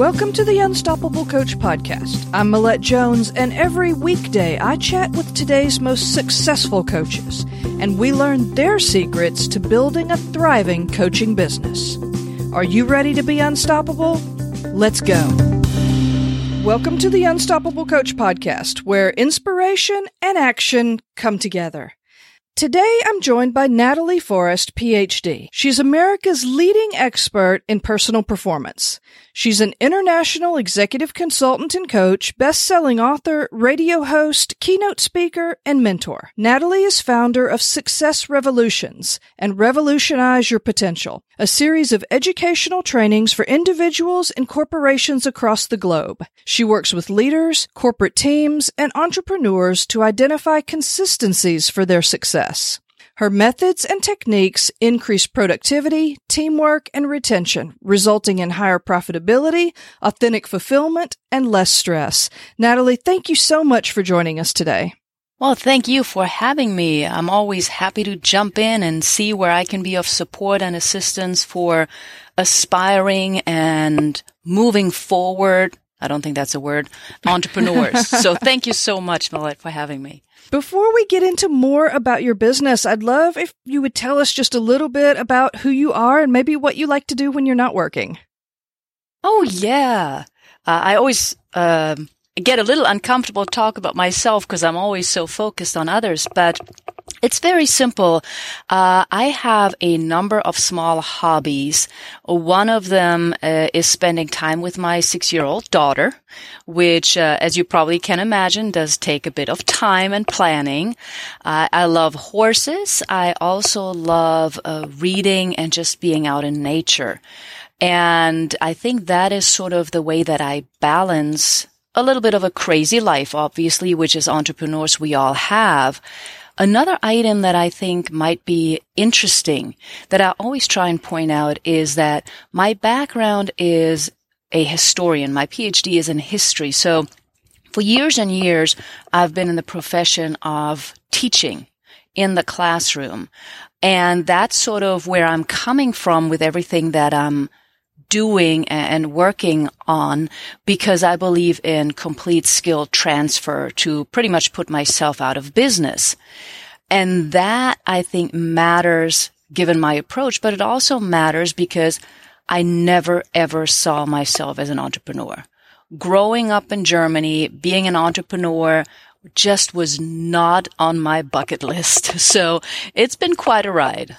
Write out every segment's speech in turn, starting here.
Welcome to the Unstoppable Coach Podcast. I'm Millette Jones, and every weekday I chat with today's most successful coaches, and we learn their secrets to building a thriving coaching business. Are you ready to be unstoppable? Let's go. Welcome to the Unstoppable Coach Podcast, where inspiration and action come together. Today, I'm joined by Natalie Forest, PhD. She's America's leading expert in personal performance. She's an international executive consultant and coach, best-selling author, radio host, keynote speaker, and mentor. Natalie is founder of Success Revolutions and Revolutionize Your Potential, a series of educational trainings for individuals and corporations across the globe. She works with leaders, corporate teams, and entrepreneurs to identify consistencies for their success. Her methods and techniques increase productivity, teamwork, and retention, resulting in higher profitability, authentic fulfillment, and less stress. Natalie, thank you so much for joining us today. Well, thank you for having me. I'm always happy to jump in and see where I can be of support and assistance for aspiring and moving forward. I don't think that's a word. Entrepreneurs. so thank you so much, Millette, for having me. Before we get into more about your business, I'd love if you would tell us just a little bit about who you are and maybe what you like to do when you're not working. Oh, yeah. Uh, I always um, get a little uncomfortable to talk about myself because I'm always so focused on others, but it's very simple. Uh, I have a number of small hobbies. One of them uh, is spending time with my six-year-old daughter, which, uh, as you probably can imagine, does take a bit of time and planning. I love horses. I also love uh, reading and just being out in nature. And I think that is sort of the way that I balance a little bit of a crazy life, obviously, which as entrepreneurs we all have. Another item that I think might be interesting that I always try and point out is that my background is a historian. My PhD is in history. So for years and years, I've been in the profession of teaching in the classroom. And that's sort of where I'm coming from with everything that I'm doing and working on because I believe in complete skill transfer to pretty much put myself out of business. And that I think matters given my approach, but it also matters because I never ever saw myself as an entrepreneur. Growing up in Germany, being an entrepreneur just was not on my bucket list. So it's been quite a ride.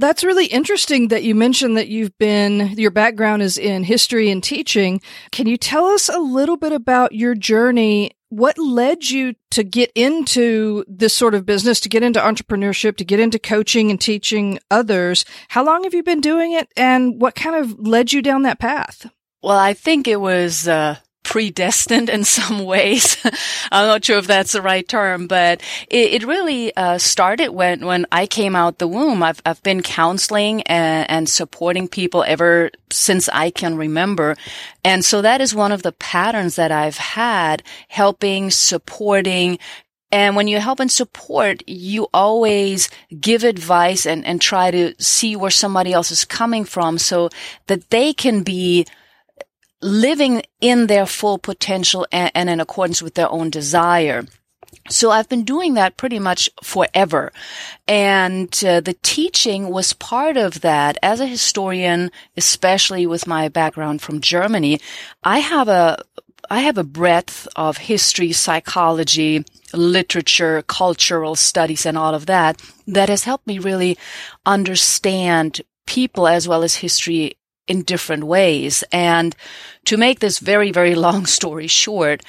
That's really interesting that you mentioned that you've been, your background is in history and teaching. Can you tell us a little bit about your journey? What led you to get into this sort of business, to get into entrepreneurship, to get into coaching and teaching others? How long have you been doing it and what kind of led you down that path? Well, I think it was, uh, predestined in some ways. I'm not sure if that's the right term, but it, it really uh, started when when I came out the womb. I've I've been counseling and, and supporting people ever since I can remember, and so that is one of the patterns that I've had, helping, supporting, and when you help and support, you always give advice and, and try to see where somebody else is coming from so that they can be living in their full potential and, and in accordance with their own desire. So I've been doing that pretty much forever. And uh, the teaching was part of that. As a historian, especially with my background from Germany, I have a I have a breadth of history, psychology, literature, cultural studies, and all of that that has helped me really understand people as well as history in different ways. And to make this very, very long story short,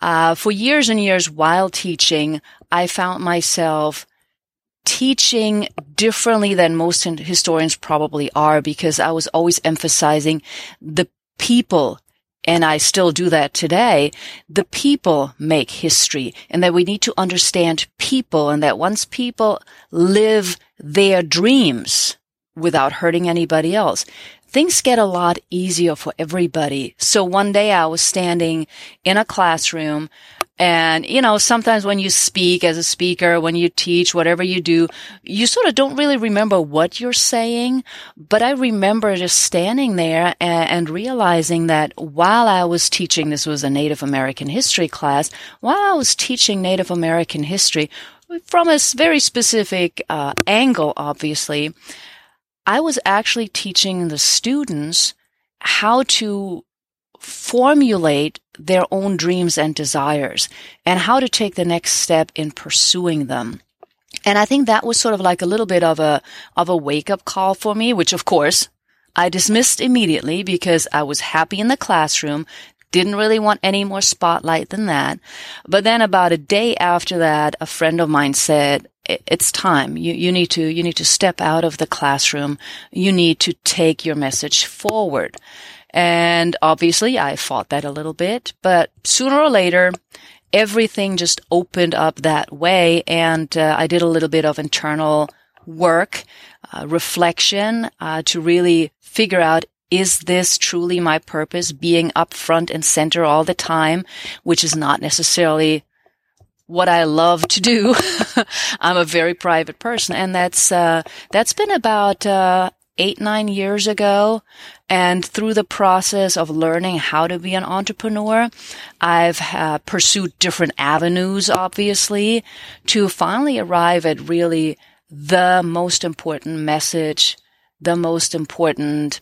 uh, for years and years while teaching, I found myself teaching differently than most historians probably are because I was always emphasizing the people and I still do that today, the people make history and that we need to understand people and that once people live their dreams without hurting anybody else, things get a lot easier for everybody. So one day I was standing in a classroom And, you know, sometimes when you speak as a speaker, when you teach, whatever you do, you sort of don't really remember what you're saying. But I remember just standing there and, and realizing that while I was teaching, this was a Native American history class, while I was teaching Native American history, from a very specific uh, angle, obviously, I was actually teaching the students how to formulate their own dreams and desires and how to take the next step in pursuing them. And I think that was sort of like a little bit of a, of a wake up call for me, which of course I dismissed immediately because I was happy in the classroom, didn't really want any more spotlight than that. But then about a day after that, a friend of mine said, it's time. You, you need to, you need to step out of the classroom. You need to take your message forward. And obviously I fought that a little bit, but sooner or later, everything just opened up that way. And uh, I did a little bit of internal work, uh, reflection, uh, to really figure out is this truly my purpose being up front and center all the time, which is not necessarily what I love to do. I'm a very private person and that's, uh, that's been about, uh, eight, nine years ago. And through the process of learning how to be an entrepreneur, I've uh, pursued different avenues, obviously, to finally arrive at really the most important message, the most important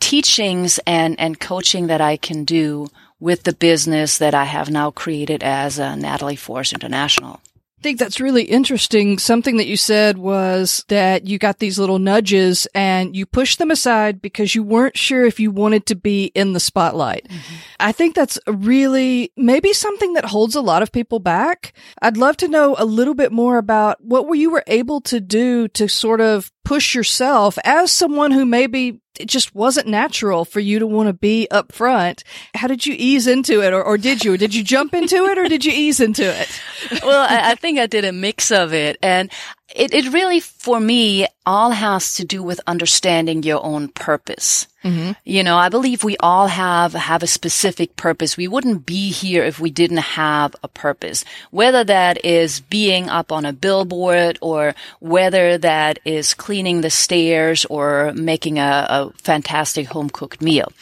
teachings and, and coaching that I can do with the business that I have now created as uh, Natalie Forest International. I think that's really interesting. Something that you said was that you got these little nudges and you pushed them aside because you weren't sure if you wanted to be in the spotlight. Mm-hmm. I think that's really maybe something that holds a lot of people back. I'd love to know a little bit more about what were you were able to do to sort of push yourself as someone who maybe it just wasn't natural for you to want to be up front. How did you ease into it? Or, or did you? Did you jump into it or did you ease into it? well, I, I think I did a mix of it. And it, it really, for me, all has to do with understanding your own purpose. Mm-hmm. You know, I believe we all have, have a specific purpose. We wouldn't be here if we didn't have a purpose. Whether that is being up on a billboard or whether that is cleaning the stairs or making a, a fantastic home cooked meal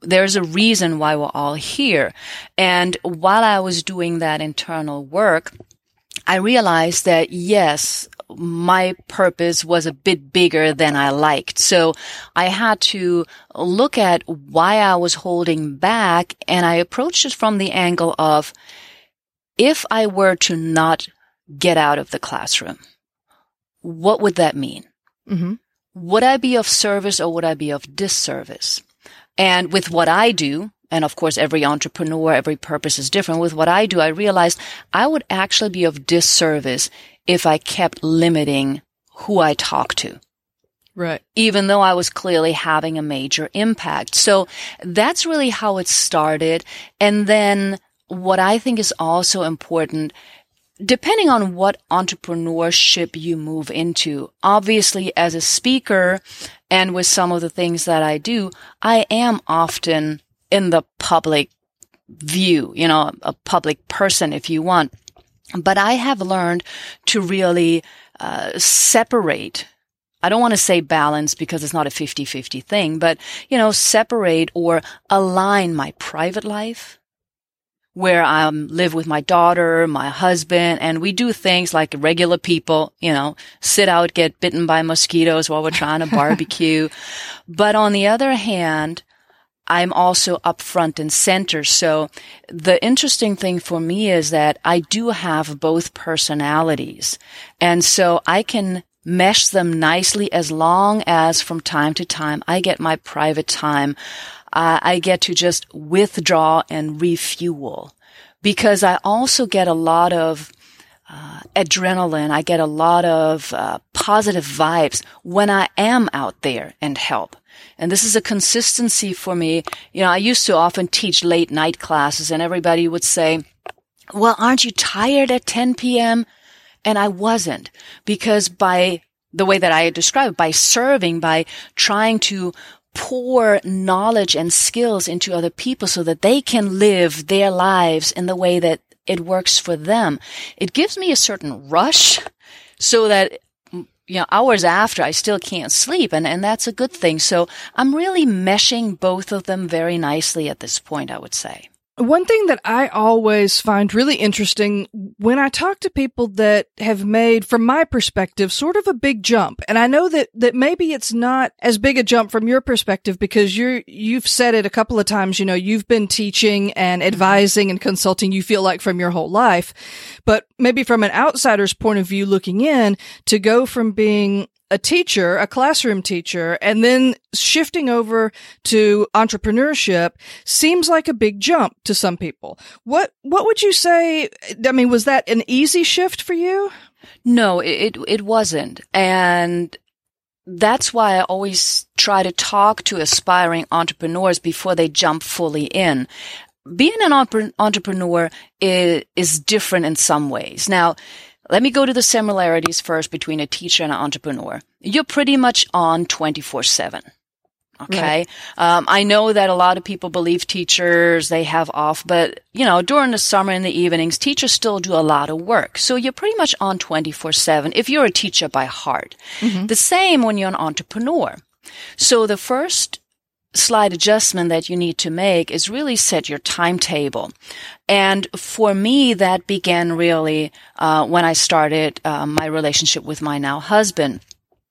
there's a reason why we're all here. And while I was doing that internal work, I realized that yes, my purpose was a bit bigger than I liked. So I had to look at why I was holding back and I approached it from the angle of if I were to not get out of the classroom, what would that mean? Mm-hmm. Would I be of service or would I be of disservice? And with what I do, and of course every entrepreneur, every purpose is different. With what I do, I realized I would actually be of disservice if I kept limiting who I talk to. Right. Even though I was clearly having a major impact. So that's really how it started. And then what I think is also important, depending on what entrepreneurship you move into, obviously as a speaker and with some of the things that I do, I am often in the public view, you know, a public person if you want. But I have learned to really uh, separate I don't want to say balance because it's not a 50-50 thing, but, you know, separate or align my private life where I um, live with my daughter, my husband, and we do things like regular people, you know, sit out, get bitten by mosquitoes while we're trying to barbecue. but on the other hand, I'm also up front and center. So the interesting thing for me is that I do have both personalities. And so I can mesh them nicely as long as from time to time I get my private time. Uh, I get to just withdraw and refuel because I also get a lot of uh, adrenaline. I get a lot of uh, positive vibes when I am out there and help. And this is a consistency for me. You know, I used to often teach late night classes and everybody would say, well, aren't you tired at 10 p.m.? And I wasn't because by the way that I described, by serving, by trying to pour knowledge and skills into other people so that they can live their lives in the way that it works for them. It gives me a certain rush so that you know, hours after I still can't sleep and, and that's a good thing. So I'm really meshing both of them very nicely at this point, I would say. One thing that I always find really interesting when I talk to people that have made, from my perspective, sort of a big jump. And I know that, that maybe it's not as big a jump from your perspective because you're, you've said it a couple of times, you know, you've been teaching and mm-hmm. advising and consulting, you feel like from your whole life. But maybe from an outsider's point of view looking in to go from being a teacher, a classroom teacher, and then shifting over to entrepreneurship seems like a big jump to some people. What what would you say? I mean, was that an easy shift for you? No, it it wasn't, and that's why I always try to talk to aspiring entrepreneurs before they jump fully in. Being an entrepreneur is, is different in some ways. Now, let me go to the similarities first between a teacher and an entrepreneur. You're pretty much on 24 7. Okay. Right. Um, I know that a lot of people believe teachers, they have off, but you know, during the summer and the evenings, teachers still do a lot of work. So you're pretty much on 24 7 if you're a teacher by heart. Mm-hmm. The same when you're an entrepreneur. So the first slight adjustment that you need to make is really set your timetable. And for me, that began really uh, when I started uh, my relationship with my now husband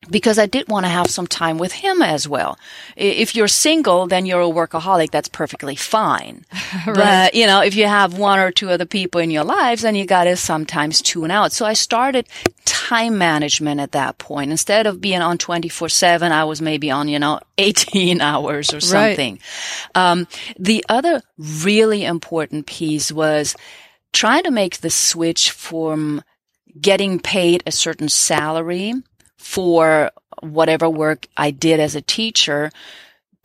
because I did want to have some time with him as well. If you're single, then you're a workaholic. That's perfectly fine. right. But, you know, if you have one or two other people in your lives, then you got to sometimes tune out. So I started time management at that point. Instead of being on 24 seven, I was maybe on, you know, 18 hours or something. Right. Um, the other really important piece was trying to make the switch from getting paid a certain salary for whatever work I did as a teacher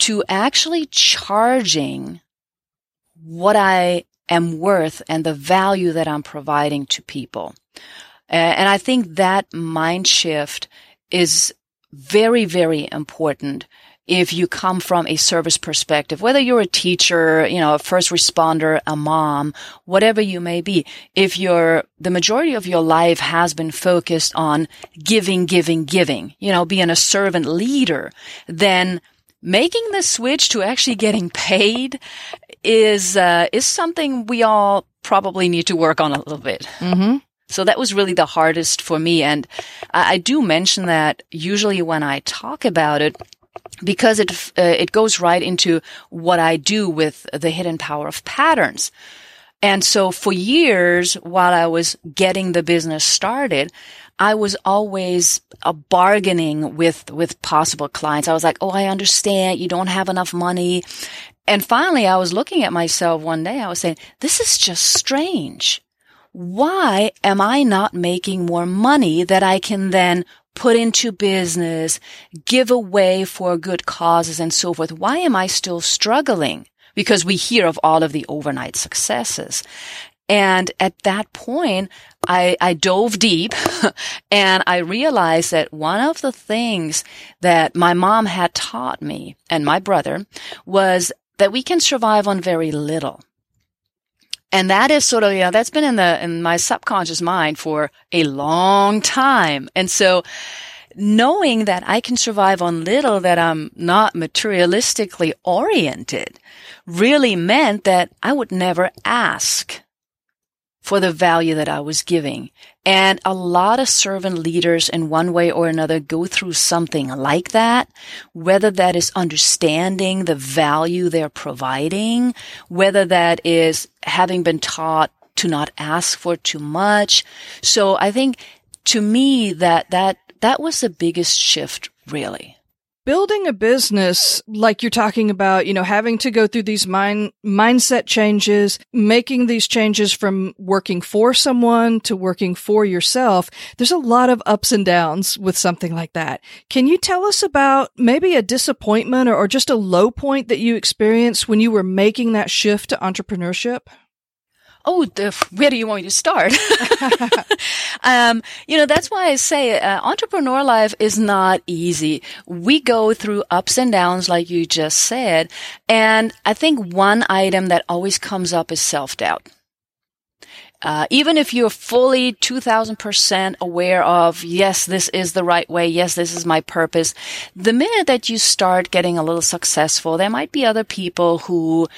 to actually charging what I am worth and the value that I'm providing to people. And I think that mind shift is very, very important if you come from a service perspective, whether you're a teacher, you know, a first responder, a mom, whatever you may be, if you're, the majority of your life has been focused on giving, giving, giving, you know, being a servant leader, then making the switch to actually getting paid is, uh, is something we all probably need to work on a little bit. Mm-hmm. So that was really the hardest for me. And I, I do mention that usually when I talk about it, because it uh, it goes right into what I do with the hidden power of patterns. And so for years while I was getting the business started, I was always uh, bargaining with with possible clients. I was like, "Oh, I understand you don't have enough money." And finally, I was looking at myself one day. I was saying, "This is just strange. Why am I not making more money that I can then put into business, give away for good causes and so forth. Why am I still struggling? Because we hear of all of the overnight successes. And at that point, I, I dove deep and I realized that one of the things that my mom had taught me and my brother was that we can survive on very little. And that is sort of, you know, that's been in the, in my subconscious mind for a long time. And so knowing that I can survive on little, that I'm not materialistically oriented really meant that I would never ask for the value that I was giving. And a lot of servant leaders in one way or another go through something like that, whether that is understanding the value they're providing, whether that is having been taught to not ask for too much. So I think to me that, that, that was the biggest shift really building a business like you're talking about, you know, having to go through these mind mindset changes, making these changes from working for someone to working for yourself. There's a lot of ups and downs with something like that. Can you tell us about maybe a disappointment or, or just a low point that you experienced when you were making that shift to entrepreneurship? Oh, the, where do you want me to start? um, you know, that's why I say uh, entrepreneur life is not easy. We go through ups and downs, like you just said. And I think one item that always comes up is self doubt. Uh, even if you're fully 2000% aware of, yes, this is the right way. Yes, this is my purpose. The minute that you start getting a little successful, there might be other people who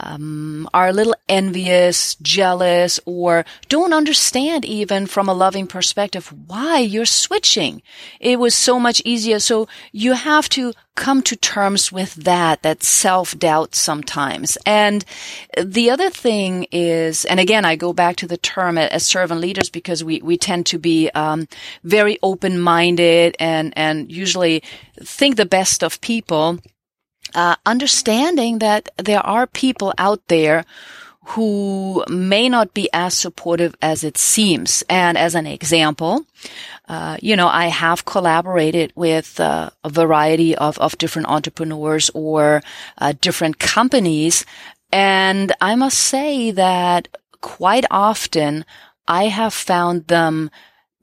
um, are a little envious, jealous, or don't understand even from a loving perspective why you're switching. It was so much easier. So you have to come to terms with that, that self-doubt sometimes. And the other thing is, and again, I go back to the term as servant leaders because we, we tend to be, um, very open-minded and, and usually think the best of people. Uh, understanding that there are people out there who may not be as supportive as it seems. And as an example, uh, you know, I have collaborated with uh, a variety of, of different entrepreneurs or uh, different companies. And I must say that quite often I have found them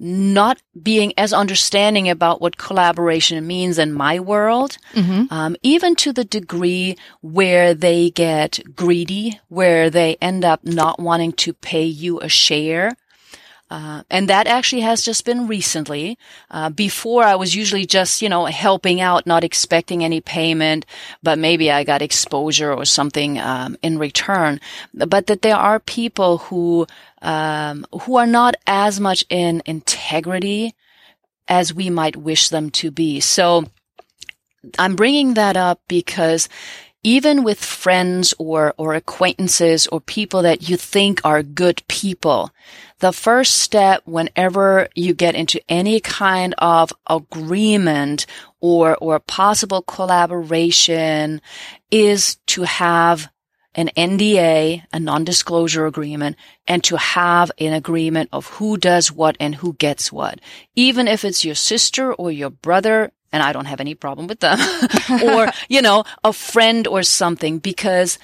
not being as understanding about what collaboration means in my world, mm-hmm. um, even to the degree where they get greedy, where they end up not wanting to pay you a share. Uh, and that actually has just been recently. Uh, before I was usually just, you know, helping out, not expecting any payment, but maybe I got exposure or something um, in return. But that there are people who um, who are not as much in integrity as we might wish them to be. So I'm bringing that up because even with friends or, or acquaintances or people that you think are good people, the first step whenever you get into any kind of agreement or, or possible collaboration is to have an NDA, a non-disclosure agreement, and to have an agreement of who does what and who gets what. Even if it's your sister or your brother, and I don't have any problem with them, or, you know, a friend or something, because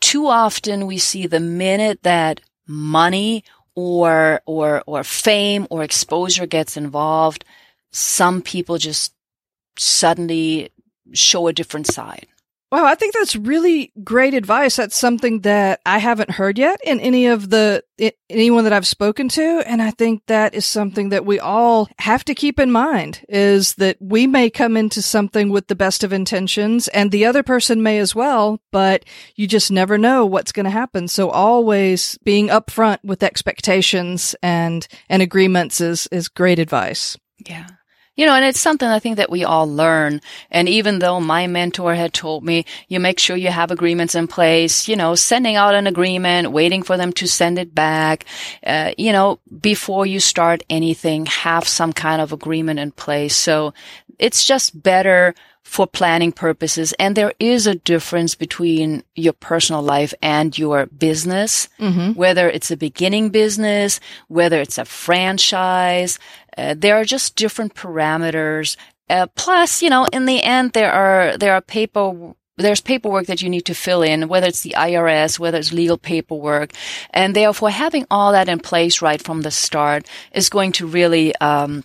too often we see the minute that money or, or, or fame or exposure gets involved, some people just suddenly show a different side. Wow, I think that's really great advice. That's something that I haven't heard yet in any of the anyone that I've spoken to, and I think that is something that we all have to keep in mind is that we may come into something with the best of intentions and the other person may as well, but you just never know what's going to happen. So always being upfront with expectations and and agreements is is great advice. Yeah. You know, and it's something I think that we all learn. And even though my mentor had told me, you make sure you have agreements in place, you know, sending out an agreement, waiting for them to send it back, uh, you know, before you start anything, have some kind of agreement in place. So it's just better for planning purposes. And there is a difference between your personal life and your business, mm-hmm. whether it's a beginning business, whether it's a franchise, uh, there are just different parameters. Uh, plus, you know, in the end, there are there are paper there's paperwork that you need to fill in, whether it's the IRS, whether it's legal paperwork, and therefore having all that in place right from the start is going to really, um,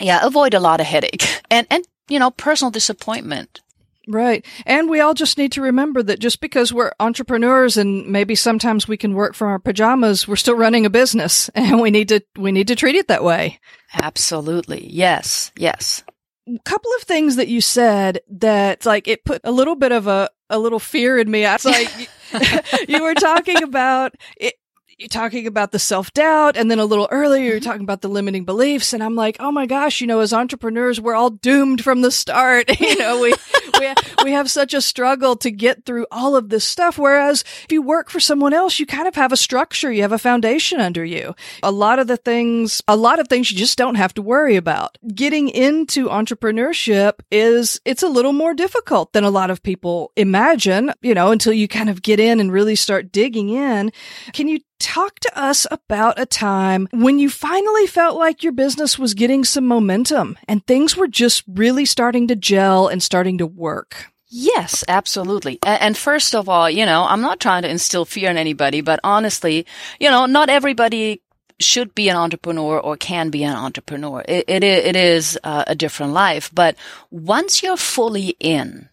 yeah, avoid a lot of headache and and you know personal disappointment. Right. And we all just need to remember that just because we're entrepreneurs and maybe sometimes we can work from our pajamas, we're still running a business and we need to, we need to treat it that way. Absolutely. Yes. Yes. A couple of things that you said that like it put a little bit of a, a little fear in me. It's like you were talking about it, you're talking about the self doubt. And then a little earlier, you're mm-hmm. talking about the limiting beliefs. And I'm like, oh my gosh, you know, as entrepreneurs, we're all doomed from the start. you know, we, we, we have such a struggle to get through all of this stuff. Whereas if you work for someone else, you kind of have a structure. You have a foundation under you. A lot of the things, a lot of things you just don't have to worry about. Getting into entrepreneurship is, it's a little more difficult than a lot of people imagine, you know, until you kind of get in and really start digging in. Can you talk to us about a time when you finally felt like your business was getting some momentum and things were just really starting to gel and starting to work. Yes, absolutely. And first of all, you know, I'm not trying to instill fear in anybody, but honestly, you know, not everybody should be an entrepreneur or can be an entrepreneur. It, it, it is uh, a different life. But once you're fully in,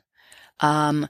um,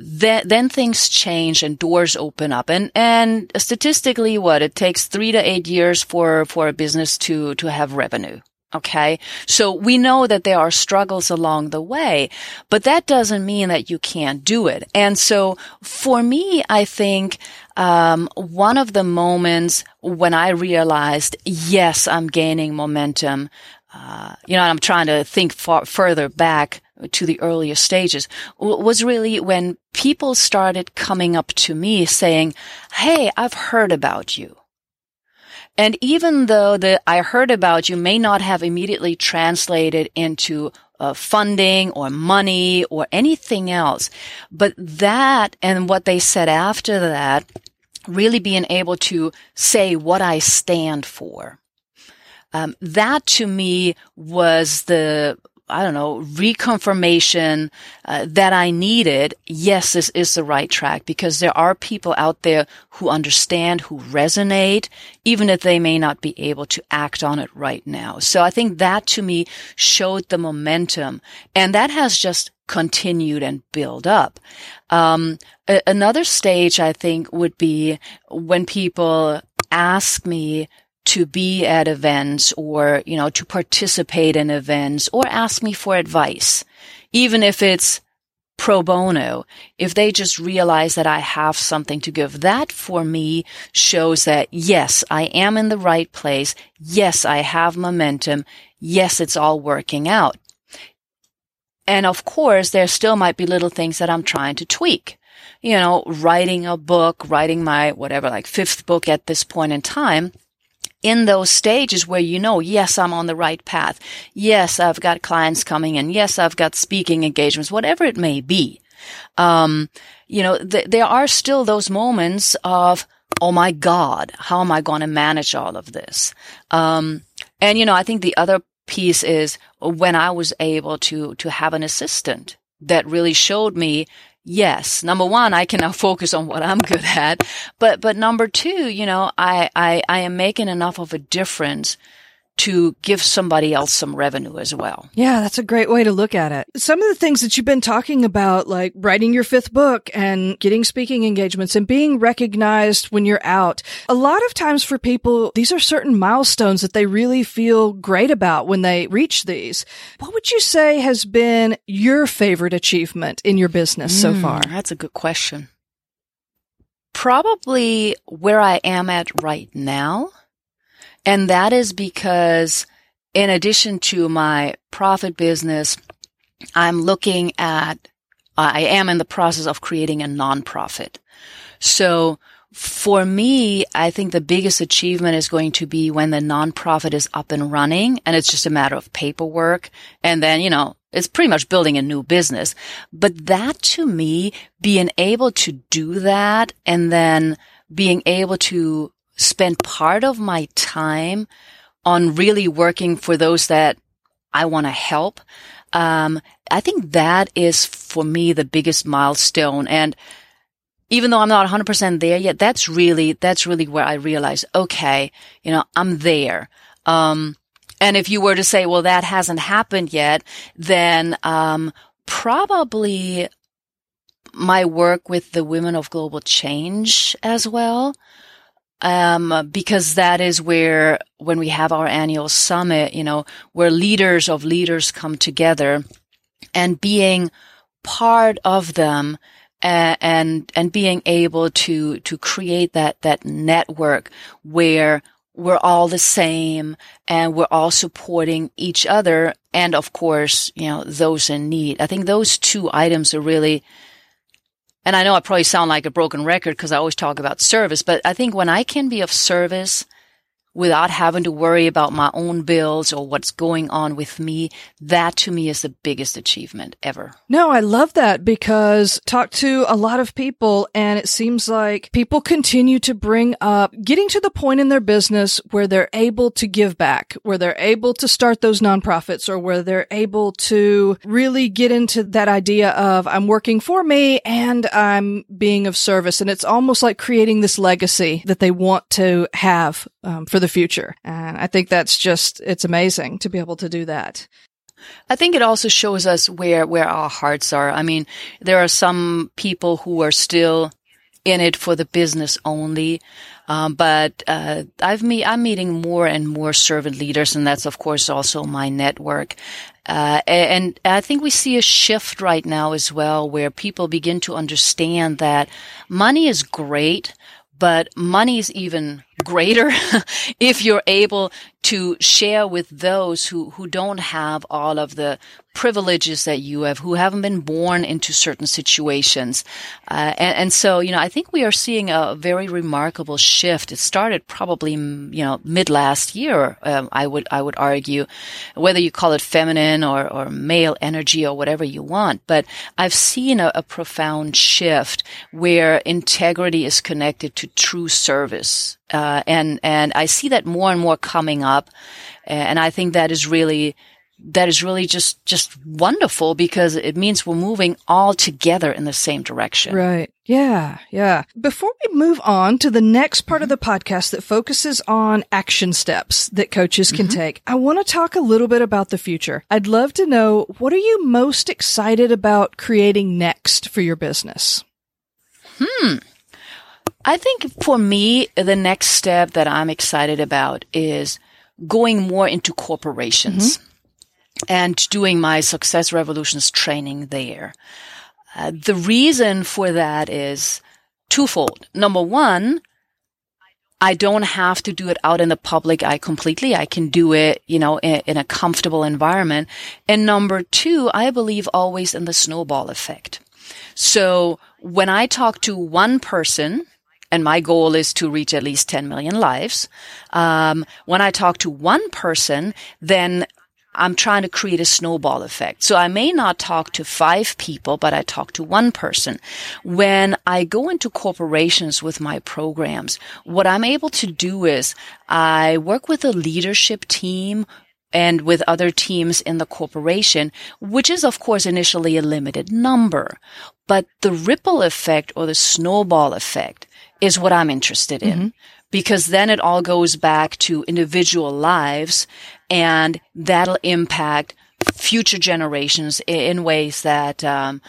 then, then things change and doors open up. And, and statistically, what it takes three to eight years for, for a business to, to have revenue. Okay. So we know that there are struggles along the way, but that doesn't mean that you can't do it. And so for me, I think, um, one of the moments when I realized, yes, I'm gaining momentum, uh, you know, I'm trying to think far further back to the earlier stages was really when people started coming up to me saying, Hey, I've heard about you. And even though the I heard about you may not have immediately translated into uh, funding or money or anything else, but that and what they said after that, really being able to say what I stand for. Um, that to me was the I don't know, reconfirmation uh, that I needed, yes, this is the right track because there are people out there who understand, who resonate, even if they may not be able to act on it right now. So I think that to me showed the momentum and that has just continued and build up. Um, a- another stage I think would be when people ask me, to be at events or, you know, to participate in events or ask me for advice, even if it's pro bono, if they just realize that I have something to give, that for me shows that yes, I am in the right place. Yes, I have momentum. Yes, it's all working out. And of course, there still might be little things that I'm trying to tweak. You know, writing a book, writing my whatever, like fifth book at this point in time in those stages where you know, yes, I'm on the right path. Yes, I've got clients coming in. Yes, I've got speaking engagements, whatever it may be. Um, you know, th- there are still those moments of, oh my God, how am I going to manage all of this? Um, and you know, I think the other piece is when I was able to, to have an assistant that really showed me yes, number one, I can now focus on what I'm good at. But, but number two, you know, I, I, I am making enough of a difference to give somebody else some revenue as well. Yeah, that's a great way to look at it. Some of the things that you've been talking about, like writing your fifth book and getting speaking engagements and being recognized when you're out. A lot of times for people, these are certain milestones that they really feel great about when they reach these. What would you say has been your favorite achievement in your business mm, so hmm, far? That's a good question. Probably where I am at right now and that is because in addition to my profit business, I'm looking at, I am in the process of creating a nonprofit. So for me, I think the biggest achievement is going to be when the nonprofit is up and running and it's just a matter of paperwork. And then, you know, it's pretty much building a new business. But that to me, being able to do that and then being able to spend part of my time on really working for those that I want to help. Um, I think that is for me the biggest milestone. And even though I'm not 100% there yet, that's really, that's really where I realize, okay, you know, I'm there. Um, and if you were to say, well, that hasn't happened yet, then, um, probably my work with the women of global change as well um, because that is where when we have our annual summit, you know, where leaders of leaders come together and being part of them and, and, and being able to, to create that, that network where we're all the same and we're all supporting each other. And of course, you know, those in need. I think those two items are really, and I know I probably sound like a broken record because I always talk about service, but I think when I can be of service without having to worry about my own bills or what's going on with me. That to me is the biggest achievement ever. No, I love that because talk to a lot of people and it seems like people continue to bring up getting to the point in their business where they're able to give back, where they're able to start those nonprofits or where they're able to really get into that idea of I'm working for me and I'm being of service. And it's almost like creating this legacy that they want to have um, for the future. And I think that's just, it's amazing to be able to do that. I think it also shows us where, where our hearts are. I mean, there are some people who are still in it for the business only. Um, but uh, I've me I'm meeting more and more servant leaders, and that's of course also my network. Uh, and I think we see a shift right now as well, where people begin to understand that money is great, but money is even greater if you're able to share with those who, who don't have all of the privileges that you have, who haven't been born into certain situations. Uh, and, and, so, you know, I think we are seeing a very remarkable shift. It started probably, you know, mid last year, um, I would, I would argue, whether you call it feminine or, or male energy or whatever you want. But I've seen a, a profound shift where integrity is connected to true service. Uh, and, and I see that more and more coming up. And I think that is really, that is really just, just wonderful because it means we're moving all together in the same direction. Right. Yeah. Yeah. Before we move on to the next part of the podcast that focuses on action steps that coaches can mm-hmm. take, I want to talk a little bit about the future. I'd love to know what are you most excited about creating next for your business? Hmm. I think for me, the next step that I'm excited about is going more into corporations mm-hmm. and doing my Success Revolutions training there. Uh, the reason for that is twofold. Number one, I don't have to do it out in the public eye completely. I can do it, you know, in, in, a comfortable environment. And number two, I believe always in the snowball effect. So when I talk to one person, and my goal is to reach at least 10 million lives. Um, when I talk to one person, then I'm trying to create a snowball effect. So I may not talk to five people, but I talk to one person. When I go into corporations with my programs, what I'm able to do is I work with a leadership team and with other teams in the corporation, which is of course initially a limited number. But the ripple effect or the snowball effect is what I'm interested in. Mm-hmm. Because then it all goes back to individual lives and that'll impact future generations in ways that, um,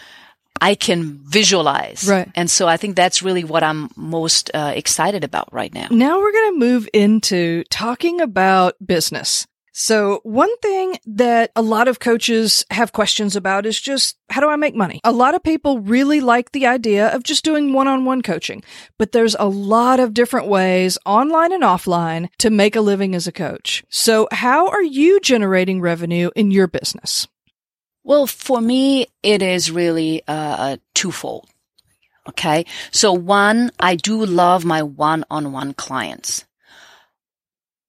I can visualize. Right. And so I think that's really what I'm most uh, excited about right now. Now we're going to move into talking about business. So one thing that a lot of coaches have questions about is just how do I make money? A lot of people really like the idea of just doing one-on-one coaching, but there's a lot of different ways online and offline to make a living as a coach. So how are you generating revenue in your business? Well, for me, it is really uh, twofold. Okay. So one, I do love my one-on-one clients.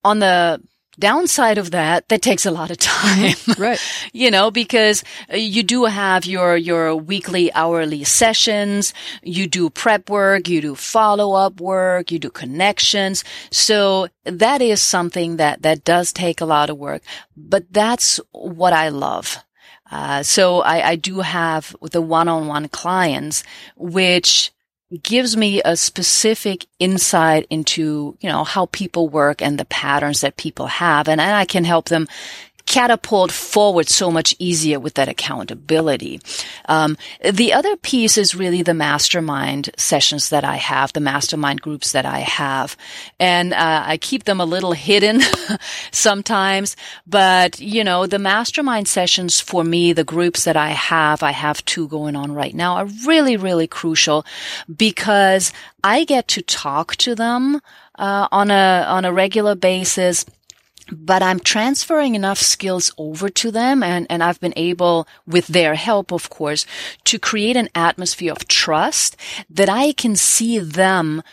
On the downside of that that takes a lot of time. Right. You know because you do have your your weekly hourly sessions. You do prep work you do follow-up work you do connections. So that is something that that does take a lot of work but that's what i love. Uh, so I, I do have the one-on-one clients which gives me a specific insight into, you know, how people work and the patterns that people have. And, and I can help them catapult forward so much easier with that accountability. Um, the other piece is really the mastermind sessions that I have, the mastermind groups that I have, and uh, I keep them a little hidden sometimes. But you know, the mastermind sessions for me, the groups that I have, I have two going on right now, are really, really crucial because I get to talk to them uh, on a on a regular basis but I'm transferring enough skills over to them and, and I've been able, with their help, of course, to create an atmosphere of trust that I can see them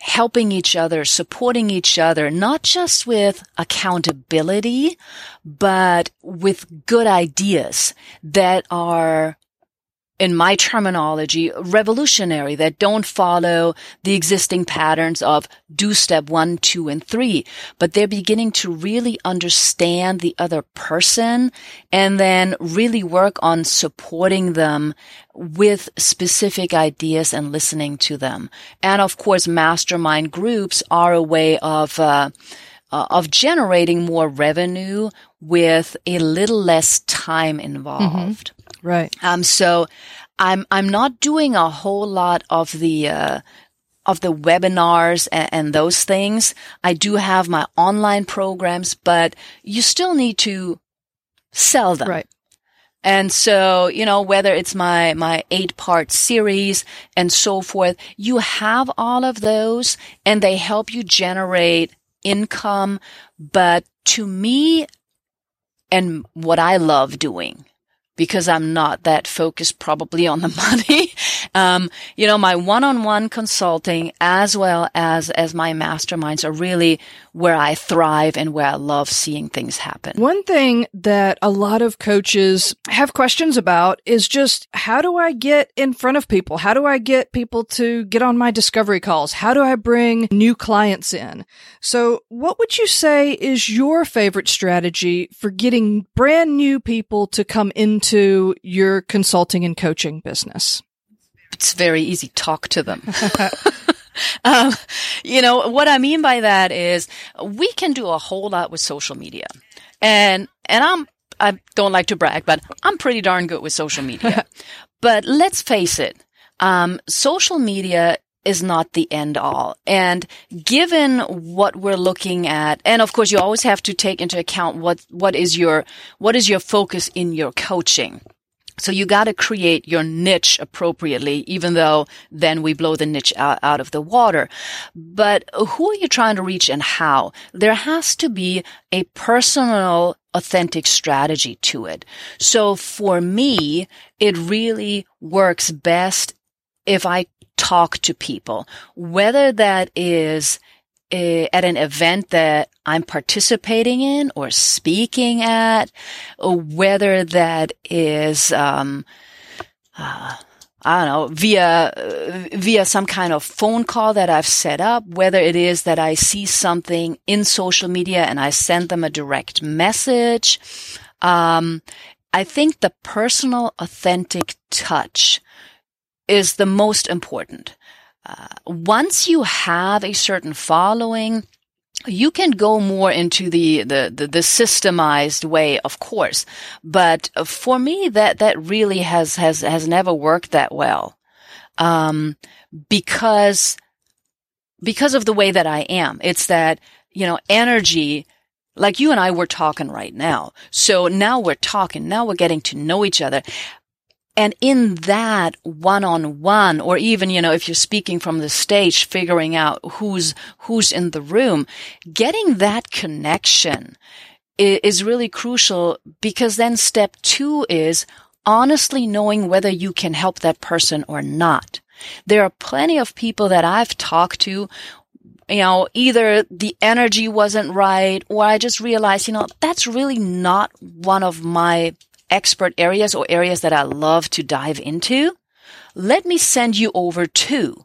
helping each other, supporting each other, not just with accountability, but with good ideas that are in my terminology, revolutionary that don't follow the existing patterns of do step one, two, and three, but they're beginning to really understand the other person and then really work on supporting them with specific ideas and listening to them. And of course, mastermind groups are a way of, uh, uh, of generating more revenue with a little less time involved. Mm-hmm. Right. Um, so I'm, I'm not doing a whole lot of the, uh, of the webinars and, and, those things. I do have my online programs, but you still need to sell them. Right. And so, you know, whether it's my, my eight part series and so forth, you have all of those and they help you generate income. But to me and what I love doing, because I'm not that focused probably on the money. um, you know, my one-on-one consulting as well as, as my masterminds are really where I thrive and where I love seeing things happen. One thing that a lot of coaches have questions about is just how do I get in front of people? How do I get people to get on my discovery calls? How do I bring new clients in? So what would you say is your favorite strategy for getting brand new people to come into your consulting and coaching business? It's very easy. Talk to them. Um, you know, what I mean by that is we can do a whole lot with social media. And, and I'm, I don't like to brag, but I'm pretty darn good with social media. but let's face it. Um, social media is not the end all. And given what we're looking at, and of course you always have to take into account what, what is your, what is your focus in your coaching. So you got to create your niche appropriately, even though then we blow the niche out, out, of the water. But who are you trying to reach and how? There has to be a personal, authentic strategy to it. So for me, it really works best if I talk to people, whether that is uh, at an event that I'm participating in or speaking at, or whether that is, um, uh, I don't know, via, via some kind of phone call that I've set up, whether it is that I see something in social media and I send them a direct message. Um, I think the personal, authentic touch is the most important. Uh, once you have a certain following, you can go more into the, the, the, the, systemized way, of course. But for me, that, that really has, has, has never worked that well. Um, because, because of the way that I am. It's that, you know, energy, like you and I were talking right now. So now we're talking. Now we're getting to know each other. And in that one on one, or even, you know, if you're speaking from the stage, figuring out who's, who's in the room, getting that connection is really crucial because then step two is honestly knowing whether you can help that person or not. There are plenty of people that I've talked to you know, either the energy wasn't right or I just realized, you know, that's really not one of my expert areas or areas that I love to dive into, let me send you over to.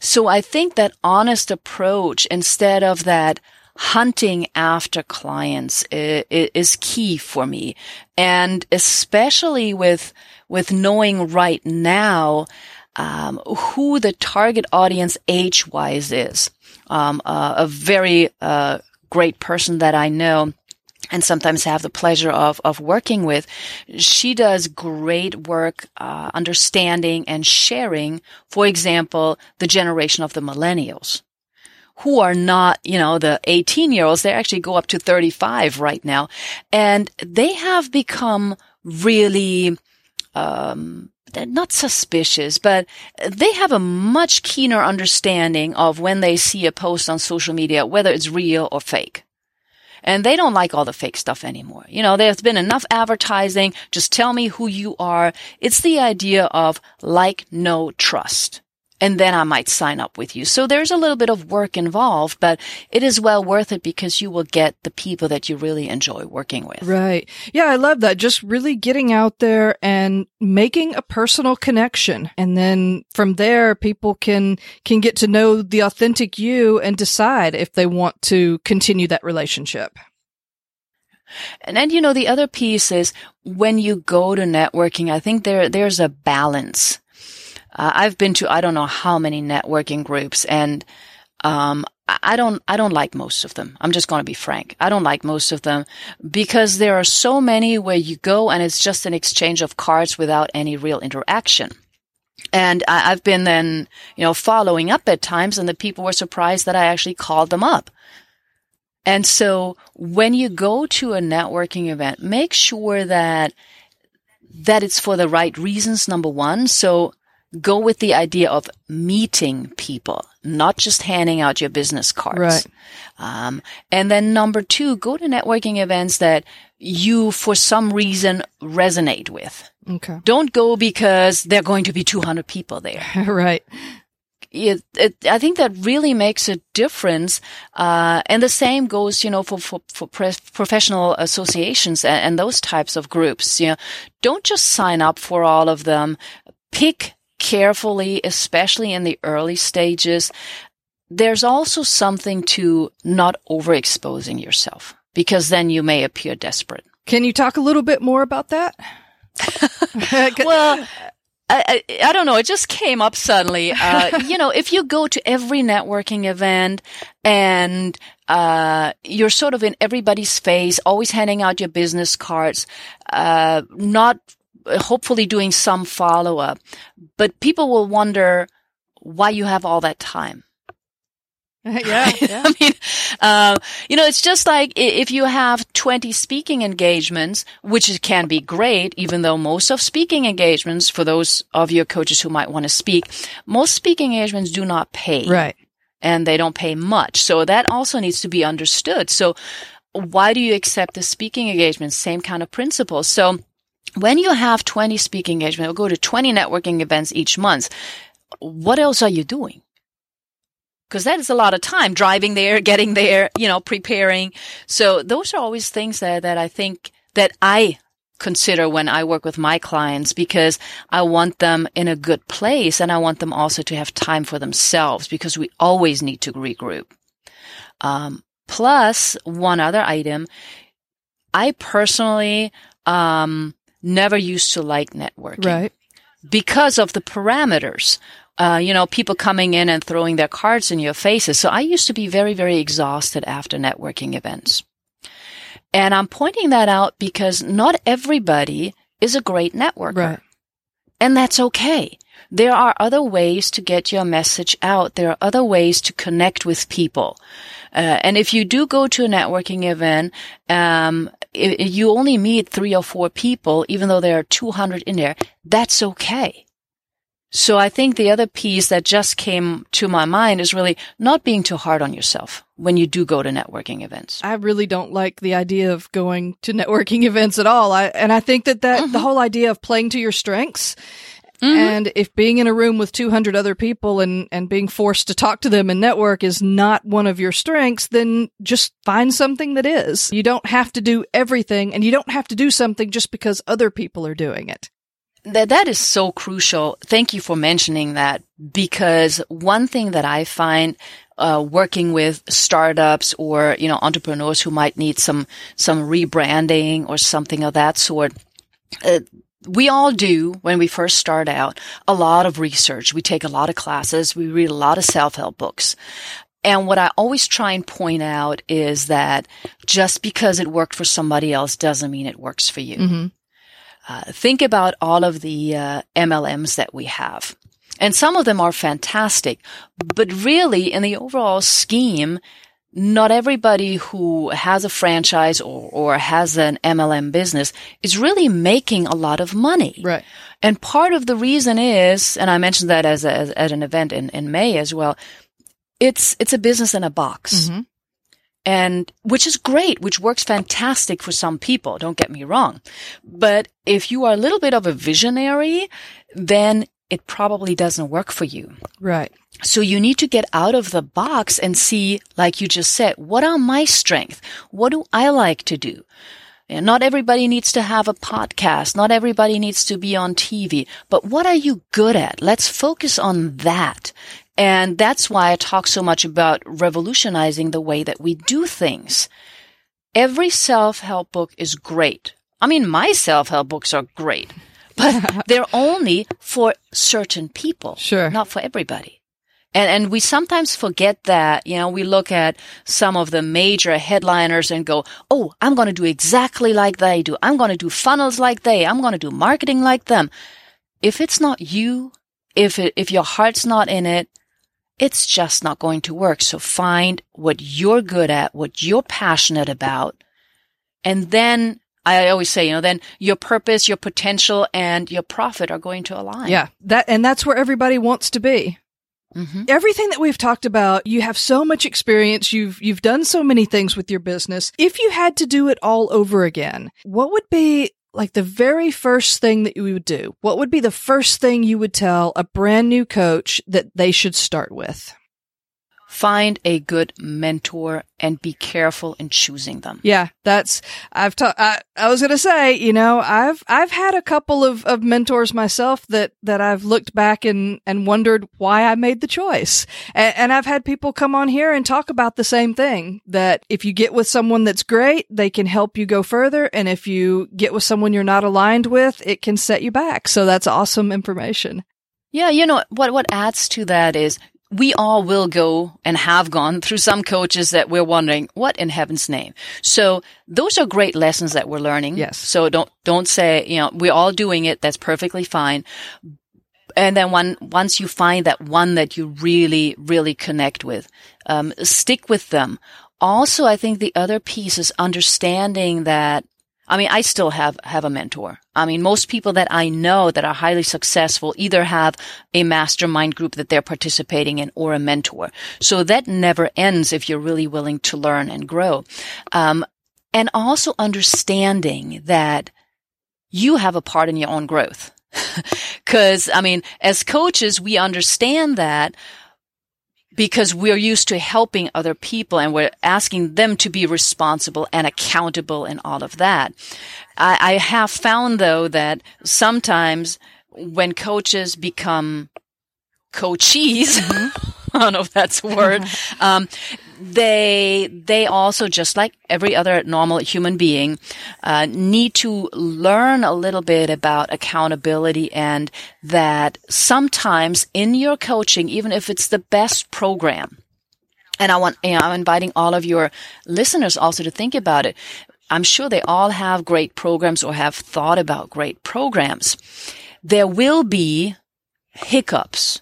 So I think that honest approach instead of that hunting after clients is, key for me. And especially with, with knowing right now, um, who the target audience age wise is. Um, uh, a very, uh, great person that I know and sometimes have the pleasure of, of working with. She does great work, uh, understanding and sharing, for example, the generation of the millennials who are not, you know, the 18 year olds. They actually go up to 35 right now. And they have become really, um, not suspicious, but they have a much keener understanding of when they see a post on social media, whether it's real or fake. And they don't like all the fake stuff anymore. You know, there's been enough advertising. Just tell me who you are. It's the idea of like, no, trust and then I might sign up with you. So there's a little bit of work involved, but it is well worth it because you will get the people that you really enjoy working with. Right. Yeah, I love that. Just really getting out there and making a personal connection. And then from there, people can, can get to know the authentic you and decide if they want to continue that relationship. And then, you know, the other piece is when you go to networking, I think there, there's a balance uh, I've been to I don't know how many networking groups, and um, I don't, I don't like most of them. I'm just going to be frank. I don't like most of them because there are so many where you go and it's just an exchange of cards without any real interaction. And I, have been then, you know, following up at times and the people were surprised that I actually called them up. And so when you go to a networking event, make sure that, that it's for the right reasons, number one. So go with the idea of meeting people, not just handing out your business cards. Right. Um, and then number two, go to networking events that you, for some reason, resonate with. Okay. Don't go because there are going to be 200 people there. right. It, it, I think that really makes a difference. Uh, and the same goes, you know, for, for, for pre- professional associations and, and, those types of groups. You know, don't just sign up for all of them. Pick carefully, especially in the early stages. There's also something to not overexposing yourself because then you may appear desperate. Can you talk a little bit more about that? well, I, I, I, don't know. It just came up suddenly. Uh, you know, if you go to every networking event and uh, you're sort of in everybody's face, always handing out your business cards, uh, not hopefully doing some follow up. But people will wonder why you have all that time. yeah, yeah. I mean, uh, you know, it's just like if you have 20 speaking engagements, which can be great, even though most of speaking engagements, for those of your coaches who might want to speak, most speaking engagements do not pay. Right. And they don't pay much. So that also needs to be understood. So why do you accept the speaking engagements? Same kind of principle. So when you have 20 speaking engagements or go to 20 networking events each month, what else are you doing? Because that is a lot of time driving there, getting there, you know, preparing. So those are always things that, that I think that I consider when I work with my clients because I want them in a good place and I want them also to have time for themselves because we always need to regroup. Um, plus one other item, I personally, um, never used to like networking. Right. Because of the parameters. Uh, you know, people coming in and throwing their cards in your faces. So I used to be very, very exhausted after networking events. And I'm pointing that out because not everybody is a great networker. Right. And that's okay. There are other ways to get your message out. There are other ways to connect with people. Uh, and if you do go to a networking event, um, you only meet three or four people, even though there are 200 in there, that's okay. So I think the other piece that just came to my mind is really not being too hard on yourself when you do go to networking events. I really don't like the idea of going to networking events at all. I, and I think that that mm-hmm. the whole idea of playing to your strengths Mm-hmm. And if being in a room with 200 other people and, and being forced to talk to them and network is not one of your strengths, then just find something that is. You don't have to do everything and you don't have to do something just because other people are doing it. That, that is so crucial. Thank you for mentioning that because one thing that I find uh, working with startups or you know entrepreneurs who might need some some rebranding or something of that sort. Uh, we all do when we first start out a lot of research. We take a lot of classes. We read a lot of self-help books. And what I always try and point out is that just because it worked for somebody else doesn't mean it works for you. Mm-hmm. Uh, think about all of the uh, MLMs that we have. And some of them are fantastic, but really in the overall scheme, not everybody who has a franchise or, or has an MLM business is really making a lot of money. Right. And part of the reason is, and I mentioned that as, a, as at an event in, in May as well, it's, it's a business in a box. Mm-hmm. And which is great, which works fantastic for some people. Don't get me wrong. But if you are a little bit of a visionary, then it probably doesn't work for you. Right. So you need to get out of the box and see, like you just said, what are my strengths? What do I like to do? And not everybody needs to have a podcast. Not everybody needs to be on TV. But what are you good at? Let's focus on that. And that's why I talk so much about revolutionizing the way that we do things. Every self-help book is great. I mean, my self-help books are great, but they're only for certain people. Sure. Not for everybody. And, and we sometimes forget that, you know, we look at some of the major headliners and go, Oh, I'm going to do exactly like they do. I'm going to do funnels like they, I'm going to do marketing like them. If it's not you, if it, if your heart's not in it, it's just not going to work. So find what you're good at, what you're passionate about. And then I always say, you know, then your purpose, your potential and your profit are going to align. Yeah. That, and that's where everybody wants to be. Mm-hmm. Everything that we've talked about, you have so much experience. You've, you've done so many things with your business. If you had to do it all over again, what would be like the very first thing that you would do? What would be the first thing you would tell a brand new coach that they should start with? Find a good mentor and be careful in choosing them. Yeah, that's I've ta- I, I was going to say, you know, I've I've had a couple of, of mentors myself that that I've looked back and and wondered why I made the choice. And, and I've had people come on here and talk about the same thing that if you get with someone that's great, they can help you go further and if you get with someone you're not aligned with, it can set you back. So that's awesome information. Yeah, you know what what adds to that is we all will go and have gone through some coaches that we're wondering what in heaven's name. So those are great lessons that we're learning. Yes. So don't don't say you know we're all doing it. That's perfectly fine. And then one once you find that one that you really really connect with, um, stick with them. Also, I think the other piece is understanding that I mean, I still have, have a mentor. I mean, most people that I know that are highly successful either have a mastermind group that they're participating in or a mentor. So that never ends if you're really willing to learn and grow. Um, and also understanding that you have a part in your own growth. Cause, I mean, as coaches, we understand that, because we're used to helping other people and we're asking them to be responsible and accountable and all of that. I, I have found though that sometimes when coaches become coachees, mm-hmm. I don't know if that's a word, um, they they also just like every other normal human being uh, need to learn a little bit about accountability and that sometimes in your coaching even if it's the best program and i want you know, i'm inviting all of your listeners also to think about it. I'm sure they all have great programs or have thought about great programs. There will be hiccups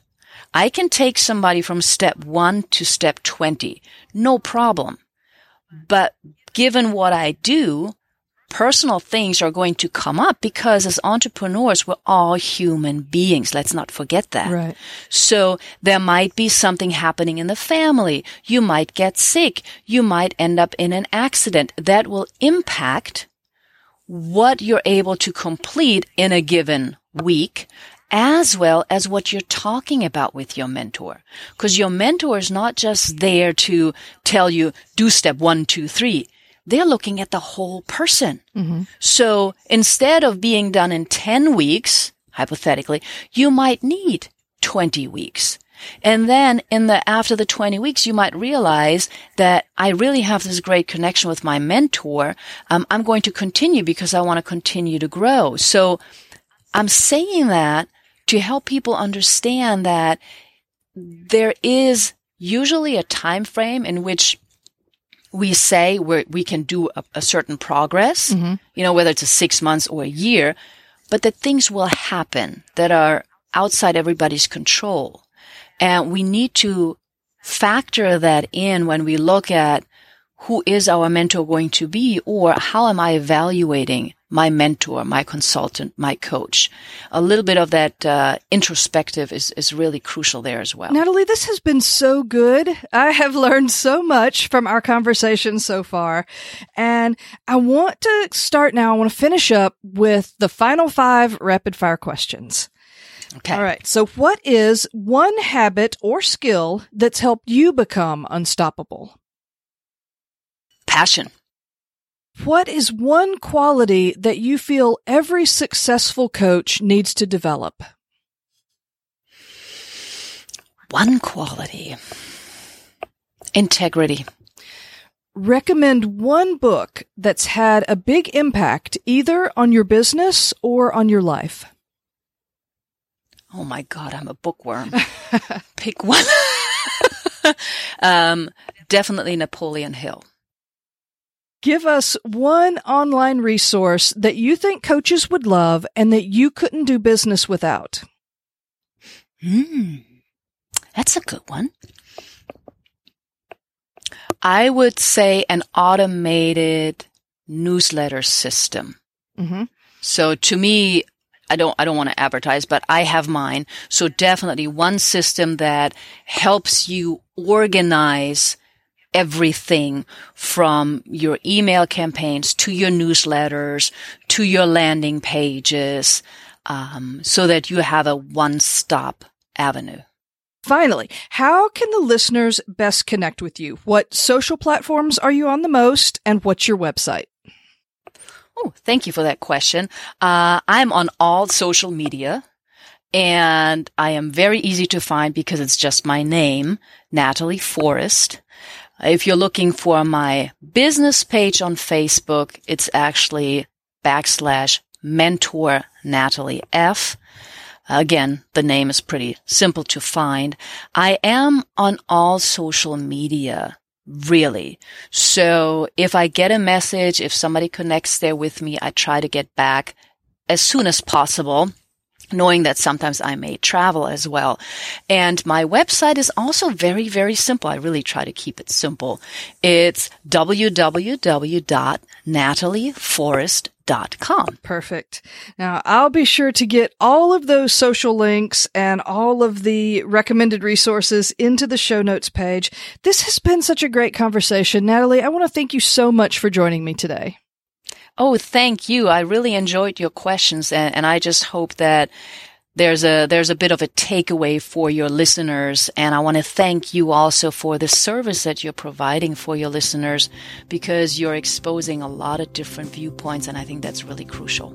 I can take somebody from step one to step 20. No problem. But given what I do, personal things are going to come up because as entrepreneurs, we're all human beings. Let's not forget that. Right. So there might be something happening in the family. You might get sick. You might end up in an accident that will impact what you're able to complete in a given week as well as what you're talking about with your mentor. Because your mentor is not just there to tell you, do step one, two, three. They're looking at the whole person. Mm-hmm. So instead of being done in 10 weeks, hypothetically, you might need 20 weeks. And then in the, after the 20 weeks, you might realize that I really have this great connection with my mentor. Um, I'm going to continue because I want to continue to grow. So I'm saying that to help people understand that there is usually a time frame in which we say we we can do a, a certain progress, mm-hmm. you know, whether it's a six months or a year, but that things will happen that are outside everybody's control. And we need to factor that in when we look at who is our mentor going to be or how am I evaluating my mentor, my consultant, my coach. A little bit of that uh, introspective is, is really crucial there as well. Natalie, this has been so good. I have learned so much from our conversation so far. And I want to start now. I want to finish up with the final five rapid fire questions. Okay. All right. So what is one habit or skill that's helped you become unstoppable? Passion. What is one quality that you feel every successful coach needs to develop? One quality. Integrity. Recommend one book that's had a big impact either on your business or on your life. Oh my God, I'm a bookworm. Pick one. um, definitely Napoleon Hill. Give us one online resource that you think coaches would love and that you couldn't do business without. Hmm. That's a good one. I would say an automated newsletter system. Mm-hmm. So to me, I don't, I don't want to advertise, but I have mine. So definitely one system that helps you organize everything from your email campaigns to your newsletters to your landing pages, um, so that you have a one-stop avenue. Finally, how can the listeners best connect with you? What social platforms are you on the most and what's your website? Oh, thank you for that question. Uh, I'm on all social media and I am very easy to find because it's just my name, Natalie Forest. If you're looking for my business page on Facebook, it's actually backslash mentor Natalie F. Again, the name is pretty simple to find. I am on all social media, really. So if I get a message, if somebody connects there with me, I try to get back as soon as possible knowing that sometimes I may travel as well. And my website is also very, very simple. I really try to keep it simple. It's www.natalieforest.com. Perfect. Now, I'll be sure to get all of those social links and all of the recommended resources into the show notes page. This has been such a great conversation. Natalie, I want to thank you so much for joining me today. Oh, thank you. I really enjoyed your questions and, and I just hope that there's a there's a bit of a takeaway for your listeners and I want to thank you also for the service that you're providing for your listeners because you're exposing a lot of different viewpoints and I think that's really crucial.